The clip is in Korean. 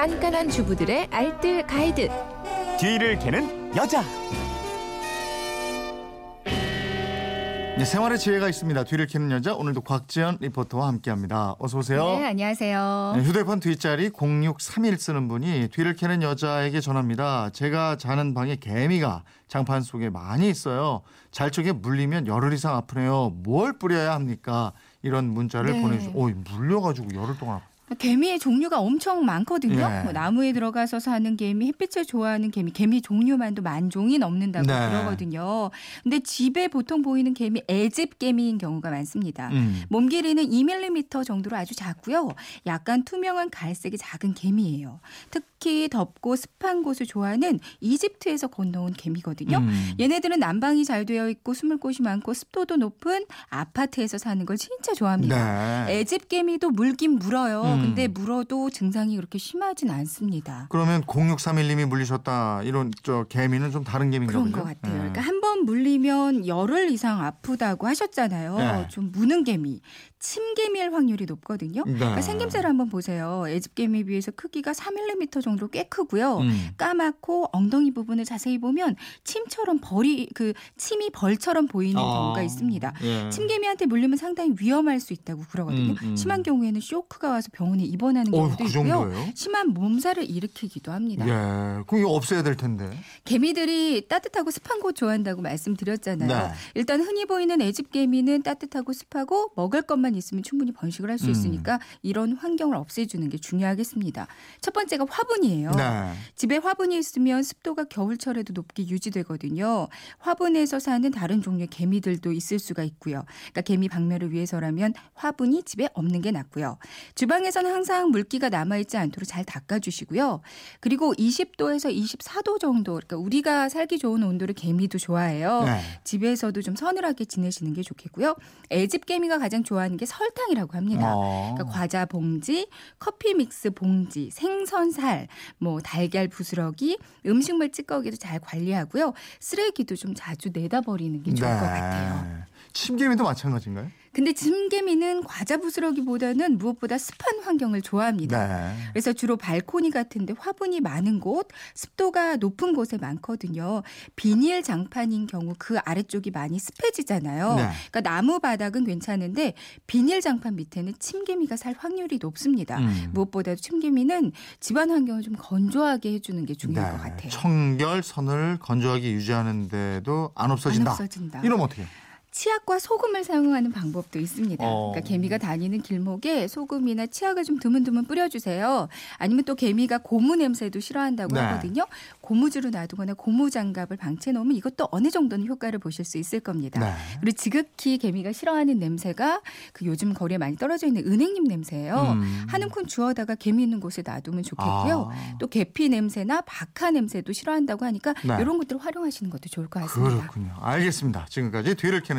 깐깐한 주부들의 알뜰 가이드. 뒤를 캐는 여자. 네, 생활의 지혜가 있습니다. 뒤를 캐는 여자 오늘도 곽지연 리포터와 함께합니다. 어서 오세요. 네, 안녕하세요. 네, 휴대폰 뒷자리 0631 쓰는 분이 뒤를 캐는 여자에게 전합니다. 제가 자는 방에 개미가 장판 속에 많이 있어요. 잘 쪽에 물리면 열흘 이상 아프네요. 뭘 뿌려야 합니까? 이런 문자를 네. 보내주고, 오, 물려가지고 열흘 동안 아프 개미의 종류가 엄청 많거든요. 예. 뭐 나무에 들어가서 사는 개미, 햇빛을 좋아하는 개미, 개미 종류만도 만 종이 넘는다고 네. 그러거든요. 근데 집에 보통 보이는 개미 애집 개미인 경우가 많습니다. 음. 몸 길이는 2mm 정도로 아주 작고요. 약간 투명한 갈색이 작은 개미예요. 특 히 덥고 습한 곳을 좋아하는 이집트에서 건너온 개미거든요. 음. 얘네들은 난방이 잘 되어 있고 숨을 곳이 많고 습도도 높은 아파트에서 사는 걸 진짜 좋아합니다. 네. 애집 개미도 물긴 물어요. 음. 근데 물어도 증상이 그렇게 심하진 않습니다. 그러면 0631님이 물리셨다. 이런 저 개미는 좀 다른 개미인가 그런? 것 같아요. 네. 그러니까 한 번 물리면 열흘 이상 아프다고 하셨잖아요. 네. 좀 무는 개미, 침개미일 확률이 높거든요. 네. 그러니까 생김새를 한번 보세요. 애집 개미에 비해서 크기가 3mm 정도 꽤 크고요. 음. 까맣고 엉덩이 부분을 자세히 보면 침처럼 벌이 그 침이 벌처럼 보이는 아. 경우가 있습니다. 예. 침개미한테 물리면 상당히 위험할 수 있다고 그러거든요. 음, 음. 심한 경우에는 쇼크가 와서 병원에 입원하는 경우도 그 있고요. 정도예요? 심한 몸살을 일으키기도 합니다. 예. 그럼 이거 없애야 될 텐데. 개미들이 따뜻하고 습한 곳 좋아한다고 말씀드렸잖아요. 네. 일단 흔히 보이는 애집 개미는 따뜻하고 습하고 먹을 것만 있으면 충분히 번식을 할수 음. 있으니까 이런 환경을 없애주는 게 중요하겠습니다. 첫 번째가 화분 이에요. 네. 집에 화분이 있으면 습도가 겨울철에도 높게 유지되거든요. 화분에서 사는 다른 종류의 개미들도 있을 수가 있고요. 그러니까 개미 박멸을 위해서라면 화분이 집에 없는 게 낫고요. 주방에서는 항상 물기가 남아있지 않도록 잘 닦아주시고요. 그리고 20도에서 24도 정도, 그러니까 우리가 살기 좋은 온도를 개미도 좋아해요. 네. 집에서도 좀 서늘하게 지내시는 게 좋겠고요. 애집 개미가 가장 좋아하는 게 설탕이라고 합니다. 어. 그러니까 과자 봉지, 커피 믹스 봉지, 생선살, 뭐 달걀 부스러기, 음식물 찌꺼기도 잘 관리하고요. 쓰레기도 좀 자주 내다 버리는 게 좋을 것 같아요. 네. 침개미도 마찬가지인가요? 근데 침개미는 과자 부스러기보다는 무엇보다 습한 환경을 좋아합니다. 네. 그래서 주로 발코니 같은데 화분이 많은 곳, 습도가 높은 곳에 많거든요. 비닐 장판인 경우 그 아래쪽이 많이 습해지잖아요. 네. 그러니까 나무 바닥은 괜찮은데 비닐 장판 밑에는 침개미가 살 확률이 높습니다. 음. 무엇보다도 침개미는 집안 환경을 좀 건조하게 해주는 게 중요할 것 같아요. 네. 청결 선을 건조하게 유지하는데도 안 없어진다. 안 없어진다. 이러면 어떻게? 치약과 소금을 사용하는 방법도 있습니다. 어. 그러니까 개미가 다니는 길목에 소금이나 치약을 좀 드문드문 뿌려주세요. 아니면 또 개미가 고무 냄새도 싫어한다고 네. 하거든요. 고무줄을 놔두거나 고무 장갑을 방치해 놓으면 이것도 어느 정도는 효과를 보실 수 있을 겁니다. 네. 그리고 지극히 개미가 싫어하는 냄새가 그 요즘 거리에 많이 떨어져 있는 은행잎 냄새예요. 음. 한 움큼 주워다가 개미 있는 곳에 놔두면 좋겠고요. 아. 또 계피 냄새나 박하 냄새도 싫어한다고 하니까 네. 이런 것들을 활용하시는 것도 좋을 것 같습니다. 그렇군요. 알겠습니다. 지금까지 뒤를 캐